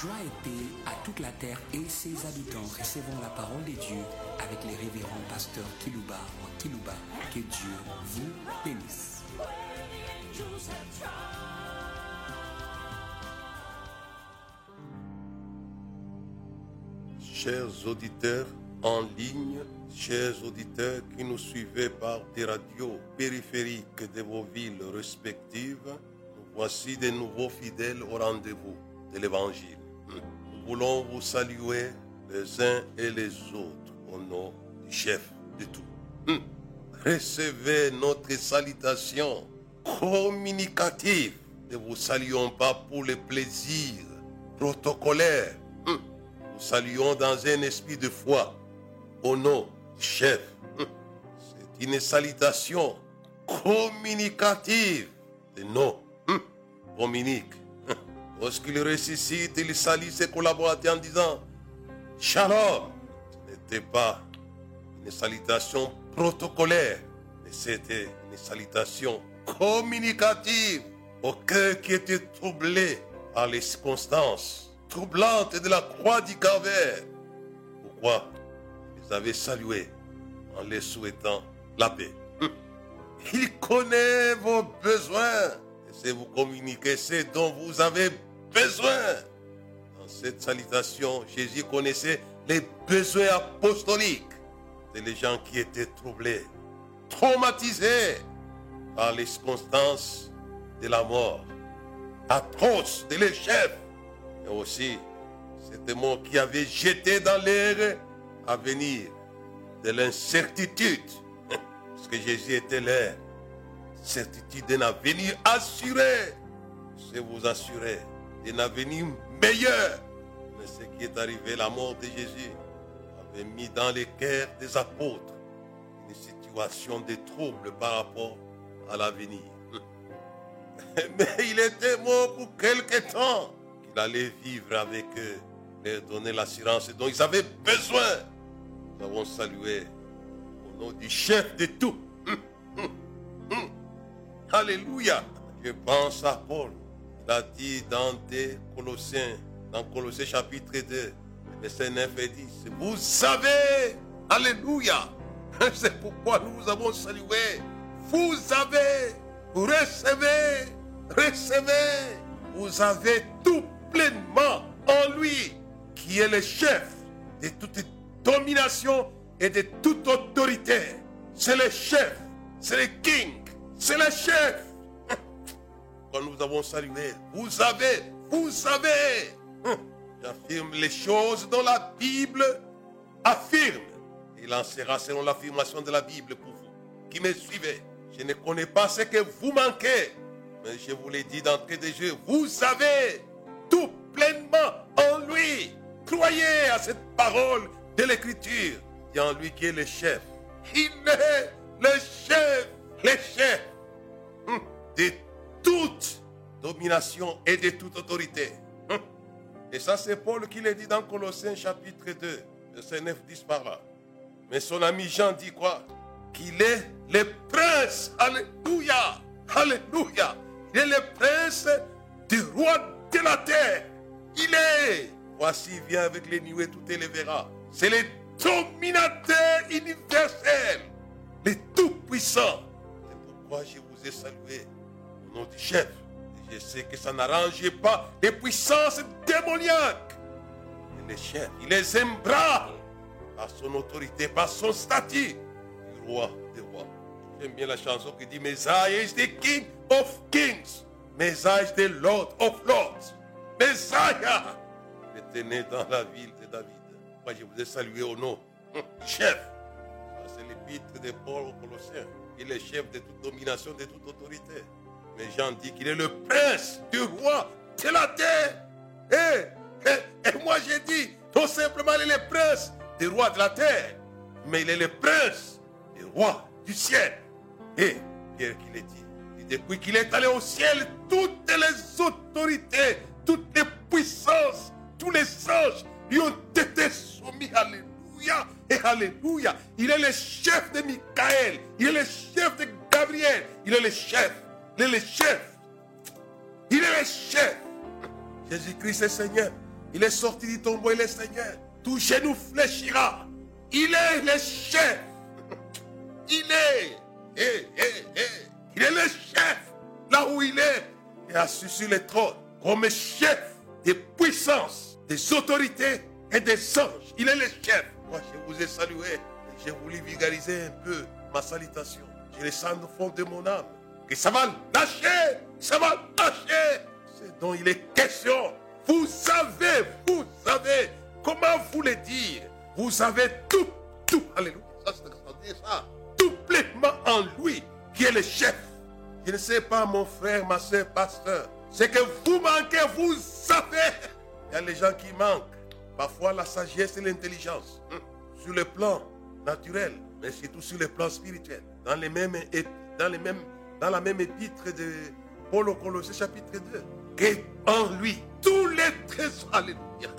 Joie et paix à toute la terre et ses habitants. Recevons la parole de Dieu avec les révérends pasteurs Kilouba ou Kilouba. Que Dieu vous bénisse. Chers auditeurs en ligne, chers auditeurs qui nous suivez par des radios périphériques de vos villes respectives, voici des nouveaux fidèles au rendez-vous de l'Évangile. Voulons vous saluer les uns et les autres au nom du chef de tout. Hum. Recevez notre salutation communicative. Ne vous saluons pas pour le plaisir protocolaire. Hum. Nous saluons dans un esprit de foi au nom du chef. Hum. C'est une salutation communicative de nom. Dominique. Lorsqu'il ressuscite, il salue ses collaborateurs en disant Shalom. Ce n'était pas une salutation protocolaire, mais c'était une salutation communicative au cœur qui était troublé par les circonstances troublantes de la croix du calvaire. Pourquoi Ils avaient salué en les souhaitant la paix? Il connaît vos besoins et c'est vous communiquer ce dont vous avez Dans cette salutation, Jésus connaissait les besoins apostoliques. De les gens qui étaient troublés, traumatisés par les circonstances de la mort, atroces de chefs, et aussi cet mort qui avait jeté dans l'air à venir de l'incertitude, parce que Jésus était l'air, certitude d'un avenir assuré, je vous assurer d'un avenir meilleur. Mais ce qui est arrivé, la mort de Jésus, avait mis dans les cœurs des apôtres une situation de trouble par rapport à l'avenir. Mais il était mort pour quelque temps qu'il allait vivre avec eux, leur donner l'assurance dont ils avaient besoin. Nous avons salué au nom du chef de tout. Alléluia. Je pense à Paul. Dit dans des Colossiens, dans Colossiens chapitre 2, verset 9 et 10. Vous savez, Alléluia. C'est pourquoi nous vous avons salué. Vous avez, recevez, recevez. Vous avez tout pleinement en lui, qui est le chef de toute domination et de toute autorité. C'est le chef, c'est le king, c'est le chef. Quand nous avons salué, vous avez, vous savez. J'affirme les choses dont la Bible affirme. Il en sera selon l'affirmation de la Bible pour vous qui me suivez. Je ne connais pas ce que vous manquez, mais je vous l'ai dit d'entrée de jeu. Vous avez tout pleinement en lui. Croyez à cette parole de l'Écriture. Il y en lui qui est le chef. Il est le chef, le chef et de toute autorité. Et ça, c'est Paul qui le dit dans Colossiens chapitre 2, verset 9, 10 par là. Mais son ami Jean dit quoi? Qu'il est le prince. Alléluia. Alléluia. Il est le prince du roi de la terre. Il est. Voici, il vient avec les nuées, tout élevera. C'est le dominateur universel. Le tout-puissant. C'est pourquoi je vous ai salué? Au nom du chef. Je sais que ça n'arrange pas les puissances démoniaques. Et les chefs, il les embrase par son autorité, par son statut du roi des rois. J'aime bien la chanson qui dit Messiah is the King of Kings. Messiah the Lord of Lords. Messiah était né dans la ville de David. Moi, je vous ai salué au nom. Chef. C'est l'épître de Paul aux Colossiens. Il est chef de toute domination, de toute autorité. Mais Jean dit qu'il est le prince du roi de la terre. Et, et, et moi, j'ai dit, non simplement il est le prince des rois de la terre, mais il est le prince des rois du ciel. Et Pierre qui l'a dit, depuis qu'il est allé au ciel, toutes les autorités, toutes les puissances, tous les anges lui ont été soumis. Alléluia et Alléluia. Il est le chef de Michael, il est le chef de Gabriel, il est le chef, il est le chef. Il est le chef. Jésus-Christ est Seigneur. Il est sorti du tombeau, il est Seigneur. Tout genou fléchira. Il est le chef. Il est. Eh, eh, eh. Il est le chef. Là où il est. Il assis sur le trône. Comme chef des puissances, des autorités et des anges. Il est le chef. Moi, je vous ai salué. J'ai voulu vulgariser un peu ma salutation. Je le sens au fond de mon âme. Que ça va lâcher. Ça va lâcher. C'est dont il est question. Vous savez, vous savez, comment vous le dire Vous savez tout, tout, alléluia, ça c'est ça, tout pleinement en lui, qui est le chef. Je ne sais pas, mon frère, ma soeur, pasteur, c'est que vous manquez, vous savez. Il y a les gens qui manquent. Parfois la sagesse et l'intelligence. Hum, sur le plan naturel, mais surtout sur le plan spirituel. Dans, les mêmes, dans, les mêmes, dans la même épître de Paul au Colossiens chapitre 2. Et en lui, tous les trésors, alléluia.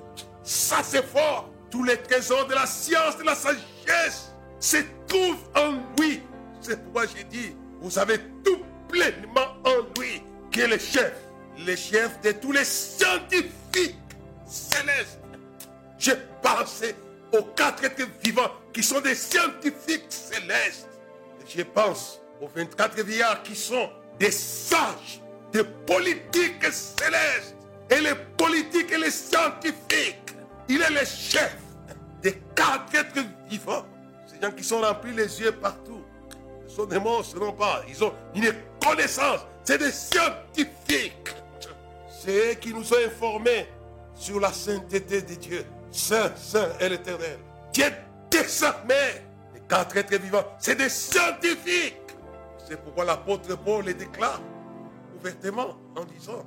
Ça c'est fort. Tous les trésors de la science, de la sagesse se trouvent en lui. C'est pourquoi j'ai dit, vous avez tout pleinement en lui, qui est le chef. Le chef de tous les scientifiques célestes. J'ai pensé aux quatre êtres vivants qui sont des scientifiques célestes. Je pense aux 24 vieillards qui sont des sages, des politiques célestes. Et les politiques et les scientifiques. Il est le chef des quatre êtres vivants. Ces gens qui sont remplis les yeux partout. Ce sont des monstres, non pas. Ils ont une connaissance. C'est des scientifiques. C'est eux qui nous ont informés sur la sainteté de Dieu. Saint, Saint et l'éternel. Dieu désormais les quatre êtres vivants. C'est des scientifiques. C'est pourquoi l'apôtre Paul les déclare ouvertement en disant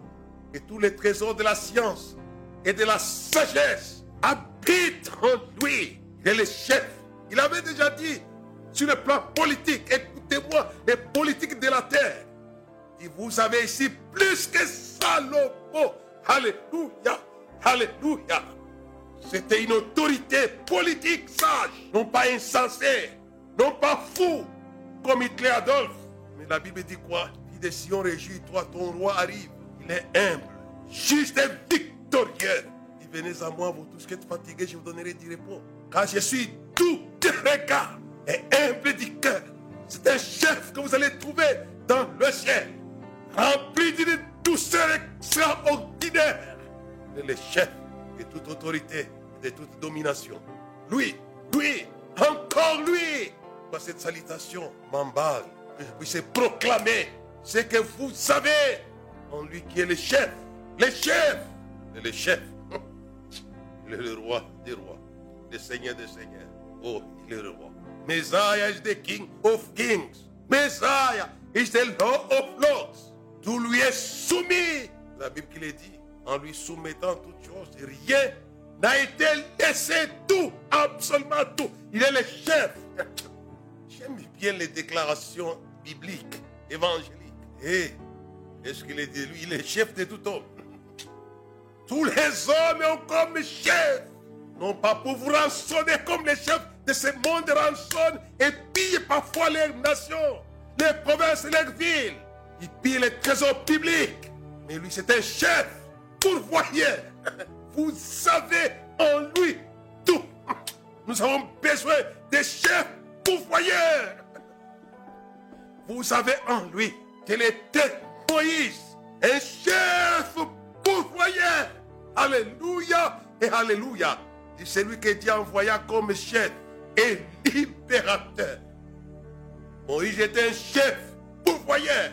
que tous les trésors de la science et de la sagesse habitent en lui. Il est le chef. Il avait déjà dit sur le plan politique, écoutez-moi, les politiques de la terre. Et vous avez ici plus que Salomon. Alléluia. Alléluia. C'était une autorité politique sage, non pas insensée, non pas fou, comme Hitler Adolphe. Mais la Bible dit quoi? Il dit Sion, réjouis-toi, ton roi arrive. Il est humble, juste et victorieux. Il venez à moi, vous tous qui êtes fatigués, je vous donnerai du repos. Car je suis tout de regard et humble du cœur. C'est un chef que vous allez trouver dans le ciel, rempli d'une douceur extraordinaire. Il le chef de toute autorité, de toute domination. Lui, lui, encore lui. Cette salutation m'emballe, puisse proclamer ce que vous savez en lui qui est le chef, le chef, le chef. Il est le roi des rois, le seigneur des seigneurs. Oh, il est le roi. Messiah is the king of kings. Messiah is the lord of lords. Tout lui est soumis. La Bible qui le dit, en lui soumettant toutes choses, rien n'a été laissé tout, absolument tout. Il est le chef. J'aime bien les déclarations bibliques, évangéliques. Et est-ce qu'il est dit, lui, il est chef de tout homme. Tous les hommes ont comme chef. Non pas pour vous rançonner comme les chefs de ce monde rançonnent et pillent parfois les nations, les provinces et les villes. Ils pillent les trésors publics. Mais lui, c'est un chef pourvoyeur. Vous savez en lui tout. Nous avons besoin de chefs pourvoyeurs. Vous avez en lui qu'il était Moïse, un chef pourvoyeur. Alléluia et Alléluia. C'est lui que Dieu envoya comme chef et libérateur. Moïse était un chef pourvoyeur,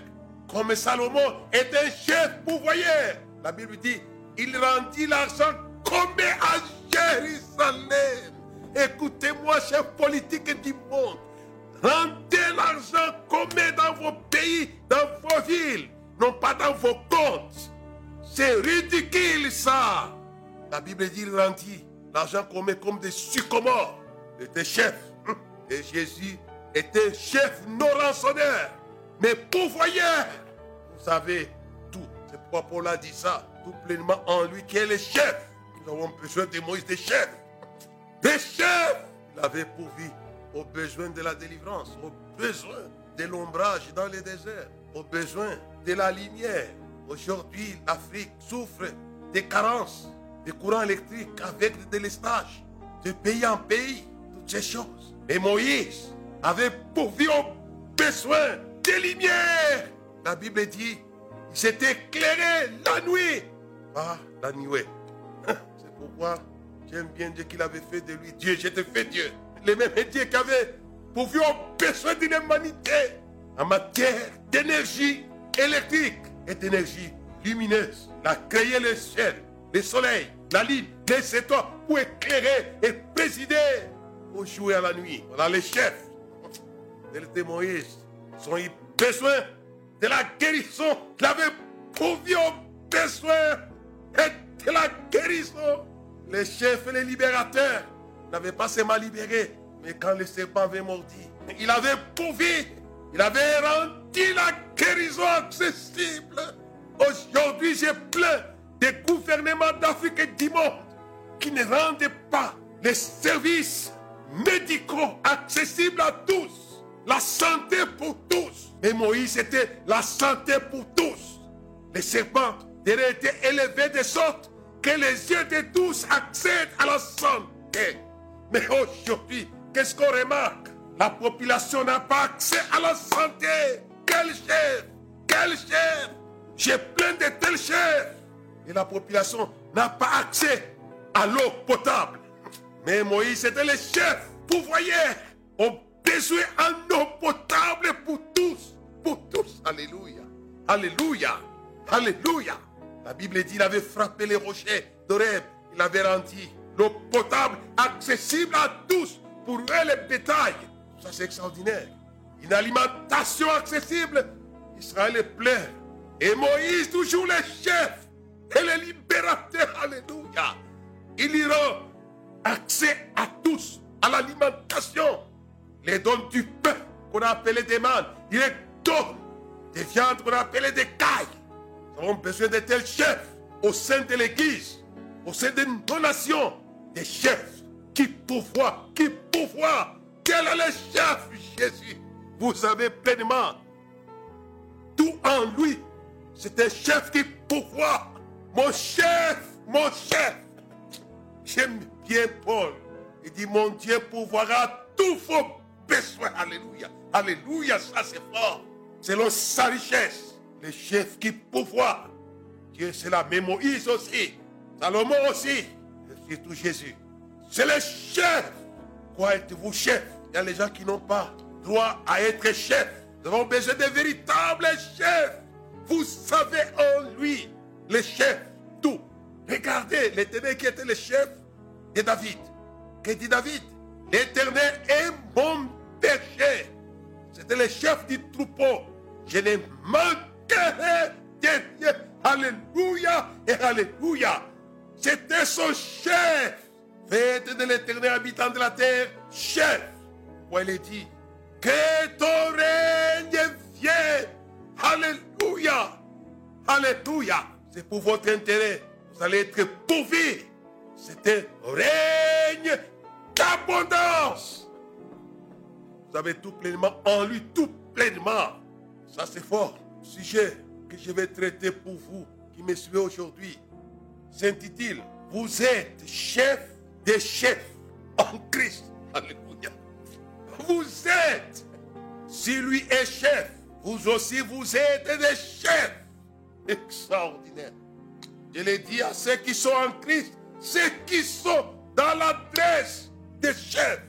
comme Salomon est un chef pourvoyeur. La Bible dit, il rendit l'argent comme à Jérusalem. Écoutez-moi, chef politique du monde. Rendez l'argent comme dans vos pays, dans vos villes, non pas dans vos comptes. C'est ridicule ça. La Bible dit, rendit l'argent comme, comme des sycomores. Il était chef. Et Jésus était chef non rançonneur, mais pourvoyeur. Vous savez tout. C'est pourquoi Paul a dit ça. Tout pleinement en lui qui est le chef. Nous avons besoin de Moïse, des chefs. Des chefs. Il avait pourvu aux besoins de la délivrance, aux besoins de l'ombrage dans les déserts, aux besoins de la lumière. Aujourd'hui, l'Afrique souffre des carences des courants électriques avec des délestages de pays en pays, toutes ces choses. Et Moïse avait pourvu aux besoins des lumières. La Bible dit, il s'est éclairé la nuit. Ah, la nuit. C'est pourquoi j'aime bien dire qu'il avait fait de lui Dieu. J'étais fait Dieu. Le même Dieu qui avait pourvu aux besoins d'une humanité en matière d'énergie électrique et d'énergie lumineuse. Il a créé le ciel, le soleil, la lune, les étoiles pour éclairer et présider au jour et à la nuit. Voilà les chefs de Moïse. Ils ont eu besoin de la guérison. Il avait pourvu aux besoins de la guérison. Les chefs et les libérateurs n'avaient pas seulement libéré, mais quand le serpent avait mordi, il avait pourvu, il avait rendu la guérison accessible. Aujourd'hui, j'ai plein des gouvernements d'Afrique et du monde qui ne rendent pas les services médicaux accessibles à tous. La santé pour tous. Et Moïse était la santé pour tous. Les serpents été élevés de sorte que les yeux de tous accèdent à la santé. Mais aujourd'hui, qu'est-ce qu'on remarque? La population n'a pas accès à la santé. Quel chef? Quel chef? J'ai plein de tels chefs. Et la population n'a pas accès à l'eau potable. Mais Moïse était le chef pourvoyeur au besoin en eau potable pour tous. Pour tous. Alléluia. Alléluia. Alléluia. La Bible dit qu'il avait frappé les rochers d'Oreb. Il avait rendu l'eau potable accessible à tous pour eux les bétail. Ça c'est extraordinaire. Une alimentation accessible. Israël est plein. Et Moïse, toujours le chef et le libérateur. Alléluia. Il y rend accès à tous à l'alimentation. Les dons du peuple qu'on a appelé des mânes. Il est donne des viandes qu'on a des cailles. Nous avons besoin de tels chefs au sein de l'Église, au sein de nos des chefs qui pourvoient, qui pourvoient. Quel est le chef, Jésus? Vous savez pleinement tout en lui. C'est un chef qui pourvoit. Mon chef, mon chef. J'aime bien Paul. Il dit, mon Dieu pourvoira tous vos besoins. Alléluia. Alléluia, ça c'est fort. Selon sa richesse, le chef qui pourvoit. Dieu, c'est la même Moïse aussi. Salomon aussi. Et surtout Jésus. C'est le chef. Quoi êtes-vous chef? Il y a les gens qui n'ont pas droit à être chef. Nous avons besoin de véritables chefs. Vous savez en lui, le chef, tout. Regardez l'éternel qui était le chef de David. Que dit David? L'éternel est mon péché. C'était le chef du troupeau. Je ne rien. Alléluia et Alléluia. C'était son chef. Faites de l'éternel habitant de la terre, chef. Où il est dit, que ton règne vienne. Alléluia. Alléluia. C'est pour votre intérêt. Vous allez être pourvus. Un règne d'abondance. Vous avez tout pleinement en lui, tout pleinement. Ça c'est fort. Sujet que je vais traiter pour vous qui me suivez aujourd'hui s'intitule Vous êtes chef des chefs en Christ. Alléluia. Vous êtes, si lui est chef, vous aussi vous êtes des chefs. Extraordinaire. Je l'ai dit à ceux qui sont en Christ, ceux qui sont dans l'adresse des chefs.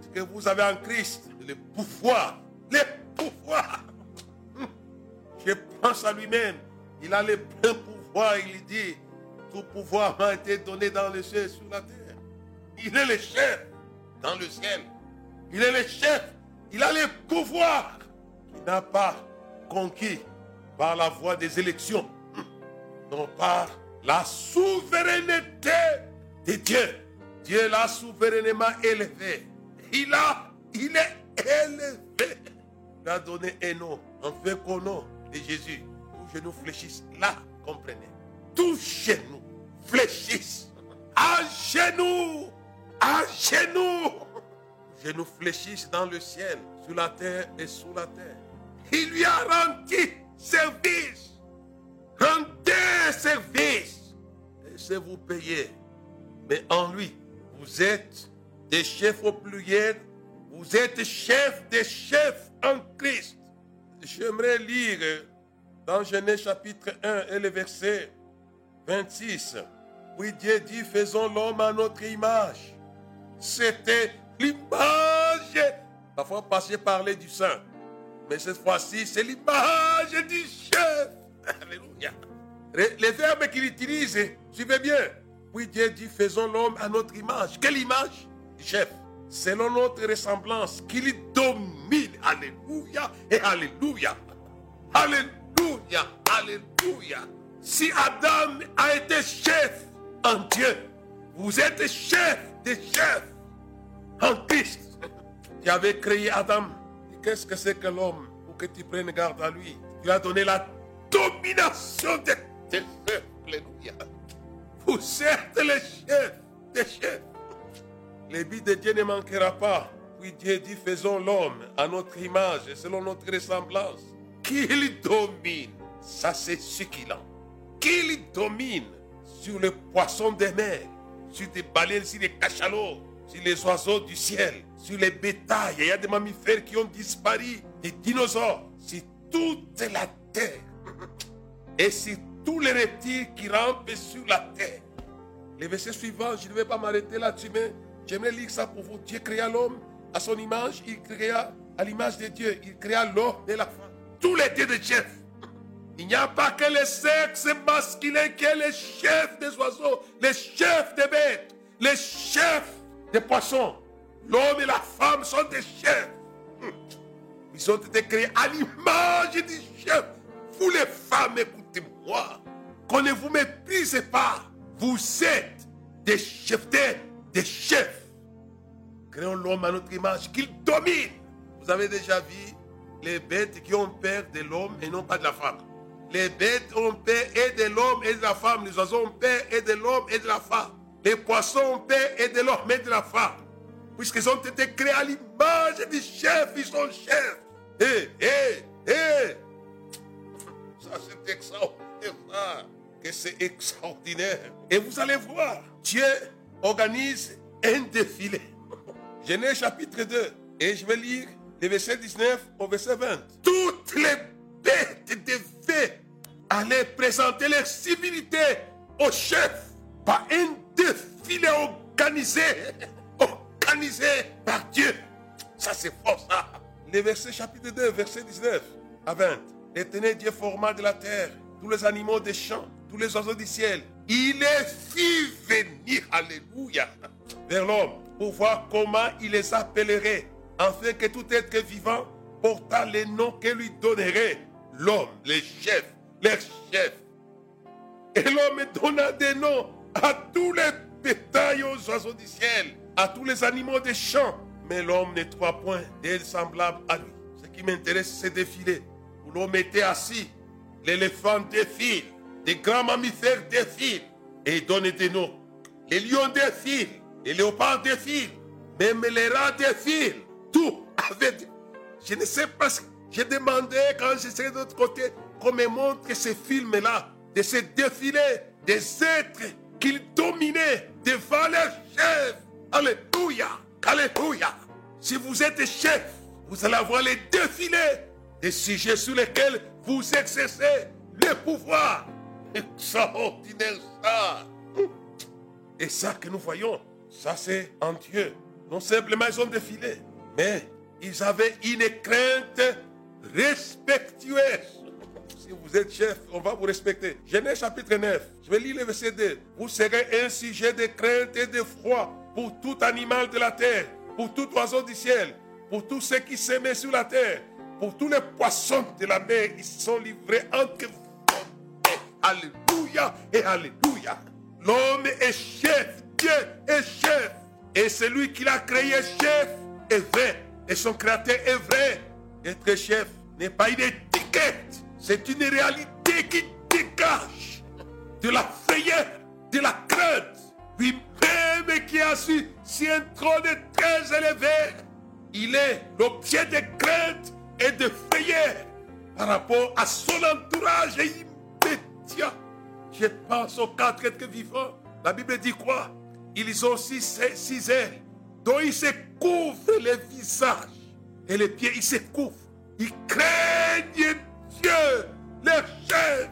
Ce que vous avez en Christ, le pouvoir, le pouvoir. Je pense à lui-même. Il a le plein pouvoir. Il dit, tout pouvoir m'a été donné dans le ciel et sur la terre. Il est le chef dans le ciel. Il est le chef. Il a le pouvoir qu'il n'a pas conquis par la voie des élections, non par la souveraineté de Dieu. Dieu l'a souverainement élevé. Il a, il est élevé. Il a donné un nom, en fait qu'au nom de Jésus, tous genoux fléchissent. Là, comprenez. Tous genoux fléchissent. À genoux, à genoux. Genoux fléchissent dans le ciel, sur la terre et sous la terre. Il lui a rendu service? Rendez service. sait vous payer. Mais en lui, vous êtes des chefs au pluriel. Vous êtes chefs des chefs en Christ. J'aimerais lire dans Genèse chapitre 1 et le verset 26. Oui, Dieu dit, faisons l'homme à notre image. C'était l'image. Parfois, passé parler du saint. Mais cette fois-ci, c'est l'image du chef. Alléluia. Les verbes qu'il utilise, suivez bien. Oui, Dieu dit, faisons l'homme à notre image. Quelle image Du chef? Selon notre ressemblance, qu'il domine. Alléluia et Alléluia. Alléluia, Alléluia. Si Adam a été chef en Dieu, vous êtes chef des chefs en Christ. Tu avais créé Adam. Qu'est-ce que c'est que l'homme pour que tu prennes garde à lui? Tu as donné la domination des, des chefs. Alléluia. Vous êtes les chefs des chefs. Le but de Dieu ne manquera pas. Oui, Dieu dit faisons l'homme à notre image et selon notre ressemblance. Qu'il domine, ça c'est succulent. Qu'il domine sur les poissons des mers, sur des baleines, sur les cachalots, sur les oiseaux du ciel, sur les bétails. Il y a des mammifères qui ont disparu, des dinosaures, sur toute la terre. Et sur tous les reptiles qui rampent sur la terre. Les versets suivants, je ne vais pas m'arrêter là-dessus, mais j'aimerais lire ça pour vous. Dieu créa l'homme à son image, il créa à l'image de Dieu, il créa l'homme et la femme. Tous les dieux de chefs. Il n'y a pas que le sexe masculin qui est le chef des oiseaux, les chefs des bêtes, les chefs des poissons. L'homme et la femme sont des chefs. Ils ont été créés à l'image du chef. Vous les femmes, écoutez-moi. Qu'on ne vous méprise pas? Vous êtes des chefs, des chefs. Créons l'homme à notre image, qu'il domine. Vous avez déjà vu les bêtes qui ont peur de l'homme et non pas de la femme. Les bêtes ont peur et de l'homme et de la femme. Les oiseaux ont peur et de l'homme et de la femme. Les poissons ont peur et de l'homme et de la femme. Puisqu'ils ont été créés à l'image du chef, ils sont chefs. Hé, hé, hé. Ça, c'est extraordinaire. C'est extraordinaire. Et vous allez voir, Dieu organise un défilé. Genèse chapitre 2. Et je vais lire le verset 19 au verset 20. Toutes les bêtes devaient aller présenter leur civilité au chef par un défilé organisé, organisé par Dieu. Ça, c'est fort, ça. Le verset chapitre 2, verset 19 à 20. L'éternel Dieu forma de la terre tous les animaux des champs, tous les oiseaux du ciel. Il les fit venir, alléluia, vers l'homme pour voir comment il les appellerait, afin que tout être vivant portât les noms que lui donnerait l'homme, les chefs, les chefs. Et l'homme donna des noms à tous les bétails aux oiseaux du ciel, à tous les animaux des champs. Mais l'homme ne trouva point d'elle semblable à lui. Ce qui m'intéresse, c'est défiler. Où l'homme était assis, l'éléphant défile, les grands mammifères défilent et il donne des noms. Les lions défilent, les léopards défilent, même les rats défilent. Tout avec. Je ne sais pas ce j'ai demandé quand serai de l'autre côté qu'on me montre ces films-là, de ces défilés des êtres qu'ils dominaient devant leurs chefs. Alléluia, Alléluia. Si vous êtes chef, vous allez avoir les défilés des sujets sur lesquels vous exercez le pouvoir. Extraordinaire ça. Et ça que nous voyons, ça c'est en Dieu. Non simplement ils ont défilé, mais ils avaient une crainte respectueuse. Si vous êtes chef, on va vous respecter. Genèse chapitre 9, je vais lire le verset 2. Vous serez un sujet de crainte et de froid pour tout animal de la terre, pour tout oiseau du ciel, pour tous ceux qui s'aimaient sur la terre, pour tous les poissons de la mer. Ils sont livrés entre. Alléluia et Alléluia. L'homme est chef, Dieu est chef. Et celui qui l'a créé chef est vrai. Et son créateur est vrai. Être chef n'est pas une étiquette. C'est une réalité qui dégage de la frayeur, de la crainte. Lui-même qui a su si un trône très élevé, il est l'objet de crainte et de frayeur par rapport à son entourage Je pense aux quatre êtres vivants. La Bible dit quoi? Ils ont six, six ailes dont ils se couvrent les visages et les pieds. Ils se couvrent. Ils craignent Dieu, leur chef.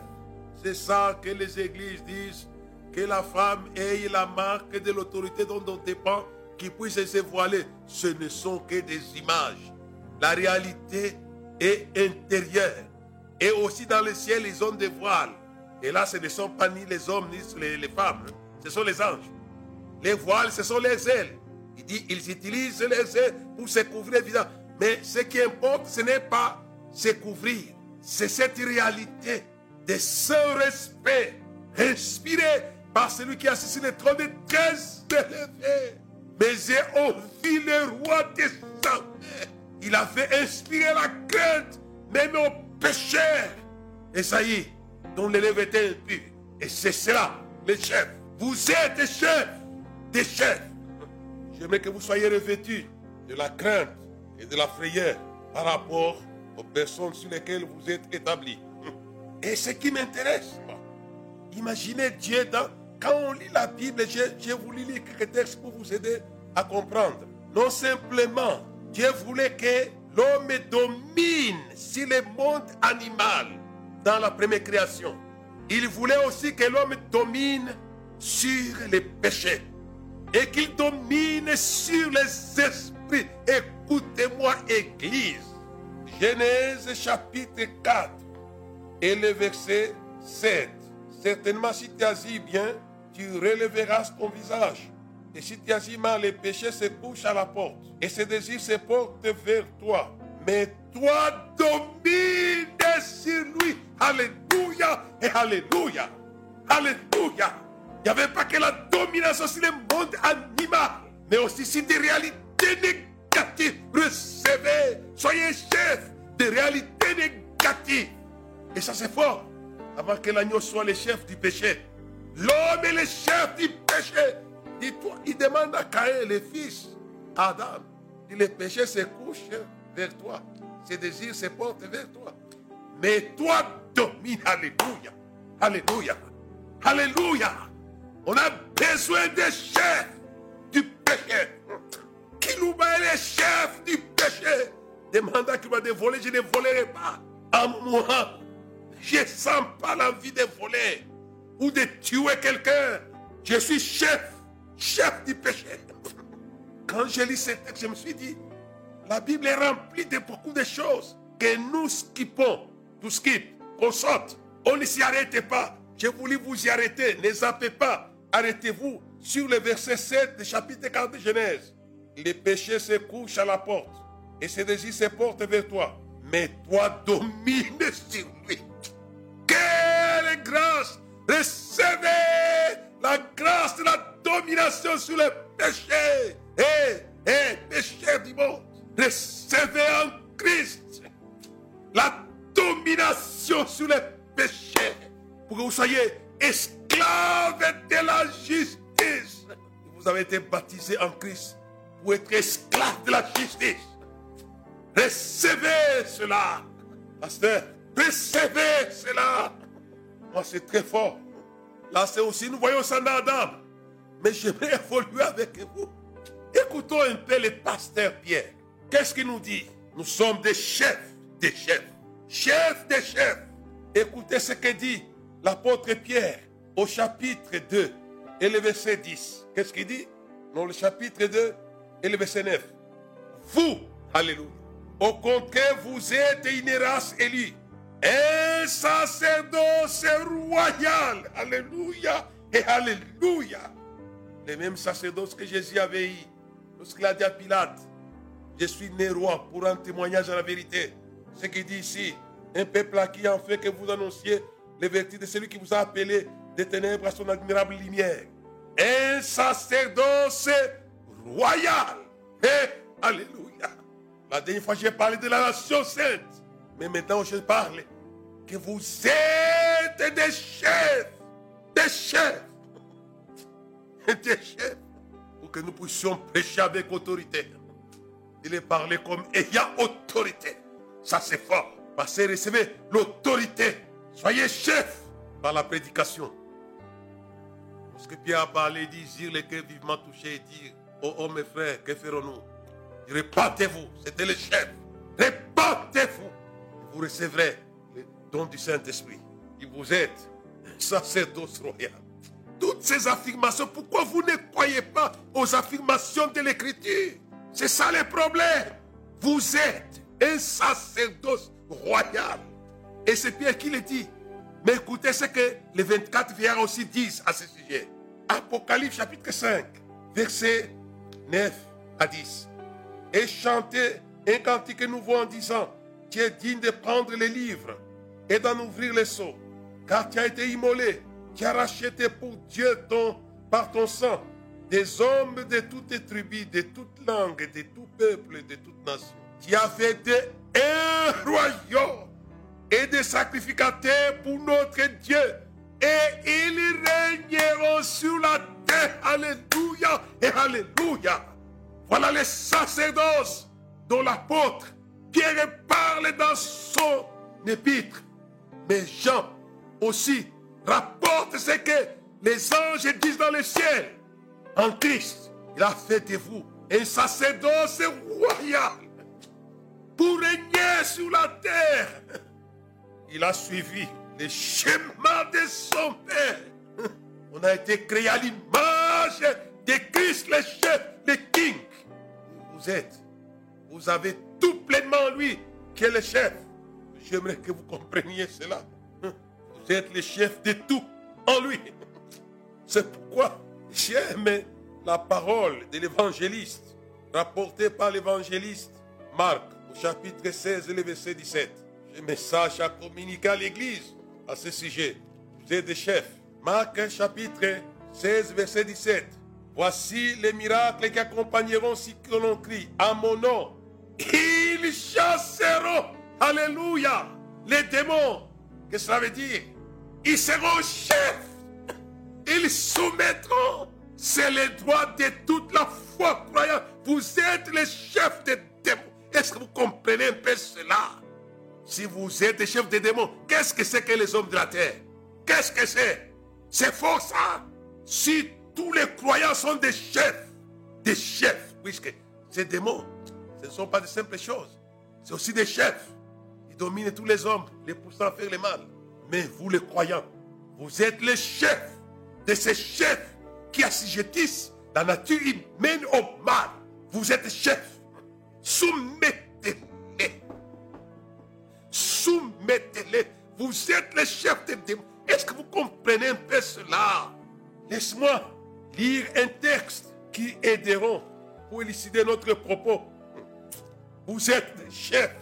C'est ça que les églises disent. Que la femme ait la marque de l'autorité dont on dépend, qui puisse se voiler. Ce ne sont que des images. La réalité est intérieure. Et aussi dans le ciel, ils ont des voiles. Et là, ce ne sont pas ni les hommes ni les, femmes. Hein. Ce sont les anges. Les voiles, ce sont les ailes. Il dit, ils utilisent les ailes pour se couvrir les visages. Mais ce qui importe, ce n'est pas se couvrir. C'est cette réalité de ce respect inspiré par celui qui a assis le trône de très. Mais j'ai ouvi le roi des Il a fait inspirer la crainte, même aux pécheurs. Et ça y est, dont l'élève était impur. Et c'est cela, les chefs. Vous êtes des chefs, des chefs. J'aimerais que vous soyez revêtus de la crainte et de la frayeur par rapport aux personnes sur lesquelles vous êtes établis. Et ce qui m'intéresse, imaginez Dieu. Quand on lit la Bible, j'ai voulu lire quelques textes pour vous aider à comprendre. Non simplement, Dieu voulait que l'homme domine sur le monde animal dans la première création. Il voulait aussi que l'homme domine sur les péchés et qu'il domine sur les esprits. Écoutez-moi, Église. Genèse chapitre 4 et le verset 7. Certainement, si tu agis bien, tu relèveras ton visage. Et si tu agis mal, les péchés se couchent à la porte. Et ses désirs se portent vers toi. Mais toi, domine Alléluia Alléluia. Il n'y avait pas que la domination sur le monde animal, mais aussi sur des réalités négatives. Recevez, soyez chef des réalités négatives. Et ça, c'est fort. Avant que l'agneau soit le chef du péché. L'homme est le chef du péché. Dis-toi, il demande à Caïn, le fils, Adam, le péché se couche vers toi. Ses désirs se portent vers toi. Mais toi, domine. Alléluia. Alléluia. Alléluia. On a besoin des chefs du péché. Qui nous bat les chefs du péché Demande à qui va voler, je ne volerai pas. À moi, je ne sens pas l'envie de voler ou de tuer quelqu'un. Je suis chef, chef du péché. Quand j'ai lu ce texte, je me suis dit, la Bible est remplie de beaucoup de choses que nous skippons tout skip, qu'on saute. On ne s'y arrête pas. J'ai voulu vous y arrêter. Ne zappez pas. Arrêtez-vous sur le verset 7 du chapitre 4 de Genèse. Les péchés se couchent à la porte et ses désirs se portent vers toi. Mais toi domine sur lui. Quelle grâce Recevez la grâce de la domination sur les péchés. Et, et péchés du monde. Recevez en Christ la domination sur les péchés, pour que vous soyez esclaves de la justice. Vous avez été baptisé en Christ pour être esclave de la justice. Recevez cela, pasteur. Recevez cela. Moi, c'est très fort. Là, c'est aussi, nous voyons ça dans Adam. Mais j'aimerais évoluer avec vous. Écoutons un peu le pasteur Pierre. Qu'est-ce qu'il nous dit? Nous sommes des chefs, des chefs chef des chefs. Écoutez ce que dit l'apôtre Pierre au chapitre 2 et le verset 10. Qu'est-ce qu'il dit? Dans le chapitre 2 et le verset 9. Vous, alléluia. Au contraire, vous êtes une race élue, un sacerdoce royal. Alléluia et alléluia. Les mêmes sacerdoce que Jésus avait eu lorsqu'il a dit à Pilate, je suis né roi pour un témoignage à la vérité ce qu'il dit ici. Un peuple à qui en fait que vous annonciez les vertus de celui qui vous a appelé des ténèbres à son admirable lumière. Un sacerdoce royal. Et Alléluia. La dernière fois, j'ai parlé de la nation sainte. Mais maintenant, je parle que vous êtes des chefs. Des chefs. Des chefs. Pour que nous puissions prêcher avec autorité. Il est parlé comme ayant autorité. Ça, c'est fort. Passez, recevez l'autorité. Soyez chef par la prédication. Lorsque Pierre a parlé, dit, dire les vivement touchés et dire, oh, oh mes frères, que ferons-nous? Répandez-vous, c'était le chef. Répandez-vous. Vous recevrez le don du Saint-Esprit. Et vous êtes un sacerdoce royal. Toutes ces affirmations, pourquoi vous ne croyez pas aux affirmations de l'Écriture? C'est ça le problème. Vous êtes un sacerdoce royal. Et c'est Pierre qui le dit. Mais écoutez ce que les 24 vieillards aussi disent à ce sujet. Apocalypse chapitre 5, verset 9 à 10. Et chantez un cantique nouveau en disant, tu es digne de prendre les livres et d'en ouvrir les seaux, car tu as été immolé, tu as racheté pour Dieu ton, par ton sang des hommes de toutes tribus, de toutes langues, de tout peuple, de toutes nations. Tu as fait un royaume et des sacrificateurs pour notre Dieu. Et ils régneront sur la terre. Alléluia et Alléluia. Voilà les sacerdoces dont l'apôtre Pierre parle dans son épître. Mais Jean aussi rapporte ce que les anges disent dans le ciel. En Christ, il a fait de vous un sacerdoce royal pour régner sur la terre. Il a suivi les chemins de son Père. On a été créé à l'image de Christ, le chef, le king. Vous êtes, vous avez tout pleinement en lui, qui est le chef. J'aimerais que vous compreniez cela. Vous êtes le chef de tout en lui. C'est pourquoi j'aime la parole de l'évangéliste, rapportée par l'évangéliste Marc chapitre 16, le verset 17. J'ai un message à communiquer à l'église à ce sujet. Vous êtes des chefs. Marc chapitre 16, verset 17. Voici les miracles qui accompagneront si que l'on crie à mon nom. Ils chasseront, alléluia, les démons. Qu'est-ce que cela veut dire? Ils seront chefs. Ils soumettront. C'est le droit de toute la foi croyante. Vous êtes les chefs démons. Est-ce que vous comprenez un peu cela? Si vous êtes des chefs des démons, qu'est-ce que c'est que les hommes de la terre? Qu'est-ce que c'est? C'est faux ça? Si tous les croyants sont des chefs, des chefs, puisque ces démons, ce ne sont pas de simples choses. C'est aussi des chefs. Ils dominent tous les hommes, les poussant à faire le mal. Mais vous les croyants, vous êtes les chefs de ces chefs qui assujettissent la nature humaine au mal. Vous êtes chefs. Soumettez-les. Soumettez-les. Vous êtes les chefs des démons. Est-ce que vous comprenez un peu cela? Laisse-moi lire un texte qui aideront pour élucider notre propos. Vous êtes les chefs.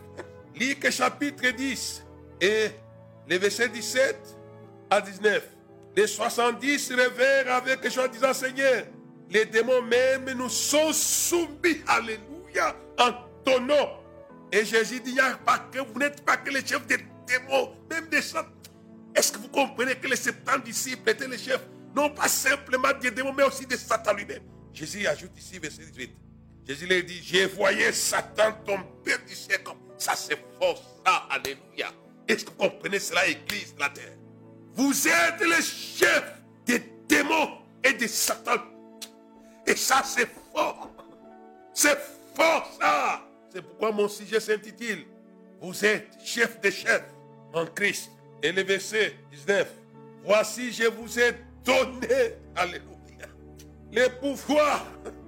Que chapitre 10 et les versets 17 à 19. Les 70 révèrent avec joie disant Seigneur, les démons même nous sont soumis. Alléluia. En ton nom. Et Jésus dit, pas que vous n'êtes pas que les chefs des démons, même des saints. Est-ce que vous comprenez que les 70 disciples étaient les chefs, non pas simplement des démons, mais aussi des Satan lui-même Jésus ajoute ici, verset 18. Jésus leur dit, j'ai voyé Satan tomber du ciel comme ça, c'est fort, ça, alléluia. Est-ce que vous comprenez cela, Église de la terre? Vous êtes les chefs des démons et des Satan. Et ça, c'est fort. C'est ça. C'est pourquoi mon sujet s'intitule Vous êtes chef des chefs en Christ. Et le verset 19. Voici, je vous ai donné, alléluia, le pouvoir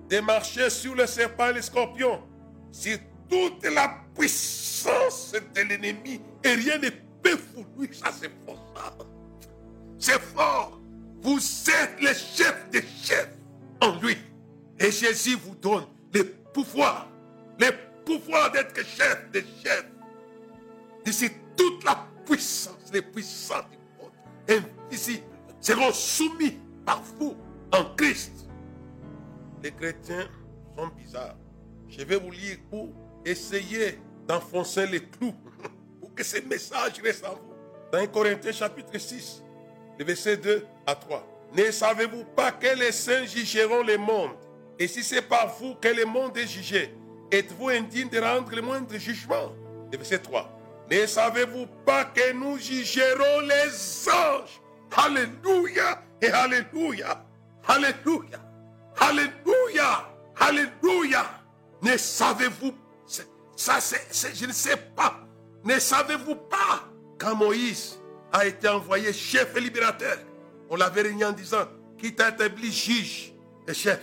de marcher sur le serpent et les scorpions, sur toute la puissance de l'ennemi, et rien ne peut vous lui. Ça, c'est fort. C'est fort. Vous êtes le chef des chefs en lui. Et Jésus vous donne le le pouvoir d'être chef des chefs. D'ici toute la puissance, les puissants du monde, invisibles, seront soumis par vous en Christ. Les chrétiens sont bizarres. Je vais vous lire pour essayer d'enfoncer les clous, pour que ce message reste en vous. Dans 1 Corinthiens chapitre 6, les versets 2 à 3. Ne savez-vous pas que les saints jugeront le monde? Et si c'est par vous que le monde est jugé, êtes-vous indigne de rendre le moindre jugement? Le verset 3. Ne savez-vous pas que nous jugerons les anges? Alléluia et Alléluia. Alléluia. Alléluia. Alléluia. Ne savez-vous, ça c'est, je ne sais pas. Ne savez-vous pas quand Moïse a été envoyé chef et libérateur, on l'avait réuni en disant, qui t'a établi juge et chef?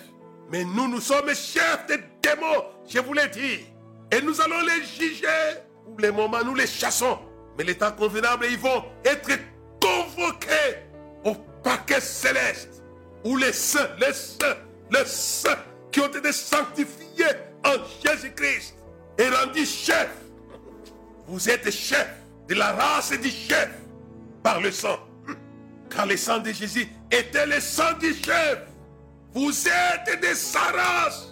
Mais nous, nous sommes chefs des démons, je vous l'ai dit. Et nous allons les juger. Pour les moments, nous les chassons. Mais l'état convenable, ils vont être convoqués au paquet céleste. Où les saints, les saints, les saints qui ont été sanctifiés en Jésus-Christ et rendus chefs. Vous êtes chefs de la race du chef par le sang. Car le sang de Jésus était le sang du chef. Vous êtes de sa race.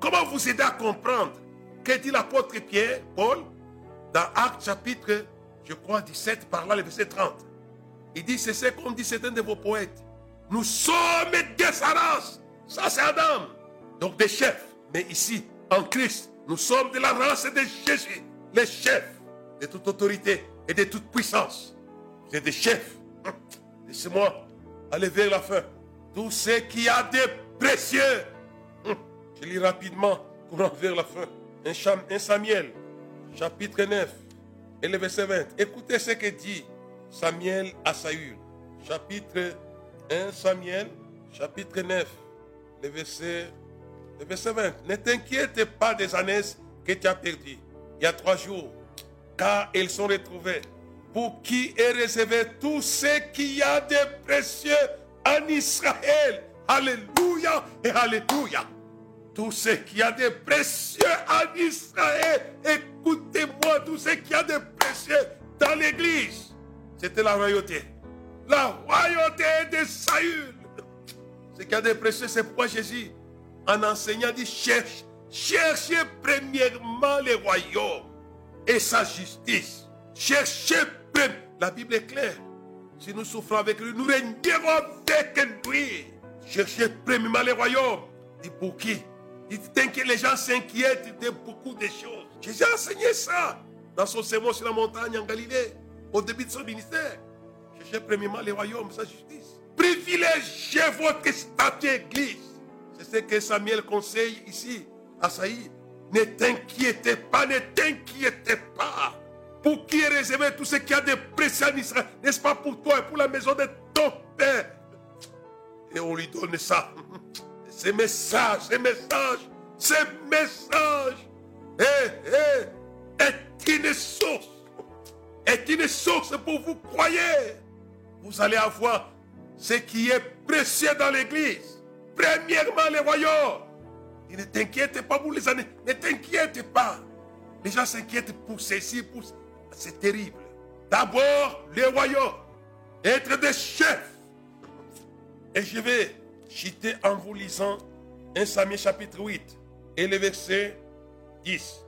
Comment vous aider à comprendre que dit l'apôtre Pierre, Paul, dans Actes chapitre, je crois, 17, par là, le verset 30. Il dit, c'est ce qu'ont dit certains de vos poètes. Nous sommes de sa race. Ça, c'est Adam. Donc des chefs. Mais ici, en Christ, nous sommes de la race de Jésus, les chefs de toute autorité et de toute puissance. Êtes des chefs. Laissez-moi aller vers la fin. Tout ce qui a de précieux. Je lis rapidement, courant vers la fin. Un Samuel, chapitre 9, et le verset 20. Écoutez ce que dit Samuel à Saül. Chapitre 1 Samuel, chapitre 9, le verset, le verset 20. Ne t'inquiète pas des années que tu as perdues. Il y a trois jours, car elles sont retrouvées. Pour qui est réservé tout ce qu'il y a de précieux? En Israël. Alléluia et Alléluia. Tout ce qu'il y a de précieux en Israël. Écoutez-moi, tout ce qu'il y a de précieux dans l'église. C'était la royauté. La royauté de Saül. Ce qu'il y a de précieux, c'est pourquoi Jésus, en enseignant, dit cherche, cherchez premièrement le royaume et sa justice. Cherchez La Bible est claire. Si nous souffrons avec lui, nous régnerons avec lui. Cherchez premièrement le royaume. Dit pour qui? Les gens s'inquiètent de beaucoup de choses. Jésus a enseigné ça dans son sermon sur la montagne en Galilée, au début de son ministère. Cherchez premièrement le royaume, sa justice. Privilégiez votre statut église. C'est ce que Samuel conseille ici à Saïd. Ne t'inquiétez pas, ne t'inquiétez pas. Pour qui est tout ce qui a de précieux Israël, n'est-ce pas pour toi et pour la maison de ton père Et on lui donne ça. Ces messages, ces messages, ces messages eh, eh, est une source? Est une source pour vous croyez? Vous allez avoir ce qui est précieux dans l'église. Premièrement, les royaumes ne t'inquiète pas pour les années. Ne t'inquiète pas. Les gens s'inquiètent pour ceci, pour C'est terrible. D'abord, les royaumes. Être des chefs. Et je vais citer en vous lisant 1 Samuel chapitre 8 et le verset 10.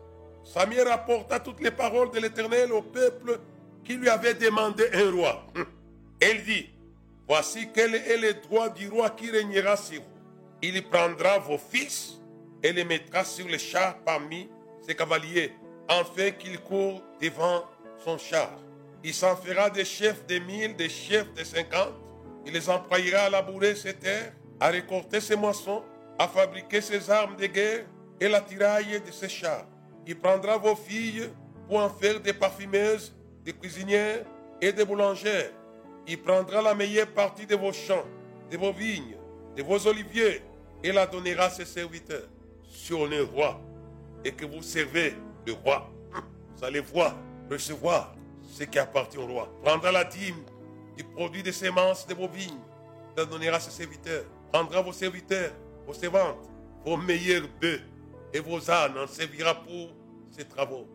Samuel rapporta toutes les paroles de l'Éternel au peuple qui lui avait demandé un roi. Elle dit, voici quel est le droit du roi qui régnera sur vous. Il prendra vos fils et les mettra sur le char parmi ses cavaliers, afin qu'ils courent devant son char. Il s'en fera des chefs de mille, des chefs de cinquante. Il les employera à labourer ses terres, à récolter ses moissons, à fabriquer ses armes de guerre et la tiraille de ses chars. Il prendra vos filles pour en faire des parfumeuses, des cuisinières et des boulangères. Il prendra la meilleure partie de vos champs, de vos vignes, de vos oliviers, et la donnera à ses serviteurs sur le roi et que vous servez le roi, vous allez voir, recevoir ce qui appartient au roi. Prendra la dîme du produit des semences de vos vignes, la donnera ses serviteurs. Prendra vos serviteurs, vos servantes, vos meilleurs bœufs et vos ânes en servira pour ses travaux.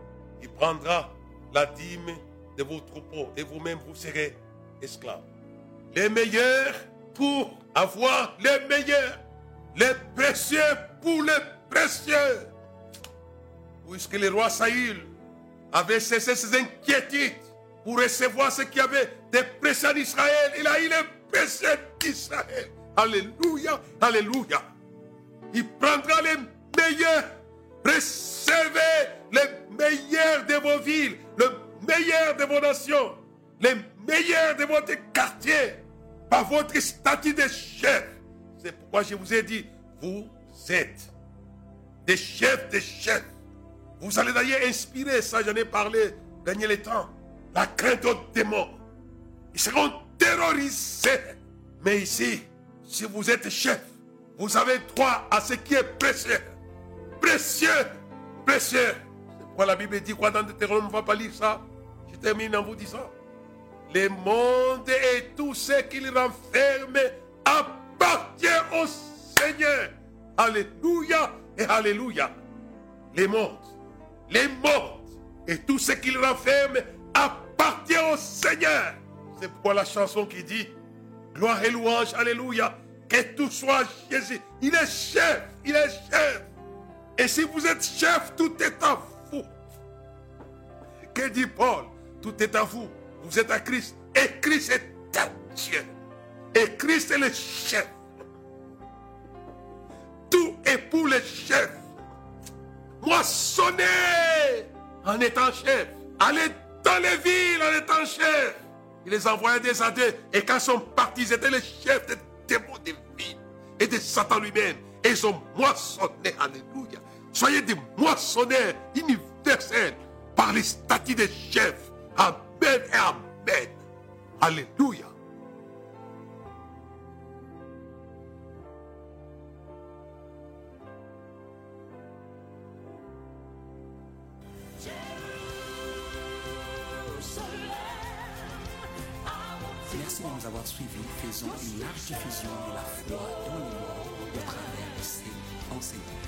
Il prendra la dîme de vos troupeaux et vous-même vous serez esclaves. Les meilleurs pour avoir les meilleurs. Les précieux pour les précieux. Puisque le roi Saïl avait cessé ses inquiétudes pour recevoir ce qu'il y avait des précieux d'Israël. Il a eu les précieux d'Israël. Alléluia, Alléluia. Il prendra les meilleurs. Recevez les meilleurs de vos villes, le meilleur de vos nations, les meilleurs de votre quartier, par votre statut de chef. C'est pourquoi je vous ai dit, vous êtes des chefs des chefs. Vous allez d'ailleurs inspirer, ça j'en ai parlé, gagner le temps, la crainte aux démons. Ils seront terrorisés. Mais ici, si vous êtes chef, vous avez droit à ce qui est précieux. Précieux, précieux. C'est pourquoi la Bible dit quoi dans Deutéronome On ne va pas lire ça. Je termine en vous disant. Le monde et tout ce qu'il renferme appartient au Seigneur. Alléluia et Alléluia. Les mondes, les mondes et tout ce qu'il renferme appartient au Seigneur. C'est pourquoi la chanson qui dit Gloire et louange, Alléluia, que tout soit Jésus. Il est chef, il est chef. Et si vous êtes chef, tout est à vous. Que dit Paul? Tout est à vous. Vous êtes à Christ. Et Christ est à Dieu. Et Christ est le chef. Tout est pour le chef. Moissonnez en étant chef. Allez dans les villes en étant chef. Il les envoyait des adeptes. Et quand ils sont partis, ils étaient les chefs des démons des villes et de Satan lui-même. Et ils ont moissonné. Alléluia. Soyez des moissonneurs universels par les statuts des chefs. Amen et Amen. Alléluia. Merci de nous avoir suivis. Faisons une large diffusion de la foi dans le monde au travers de ces enseignements.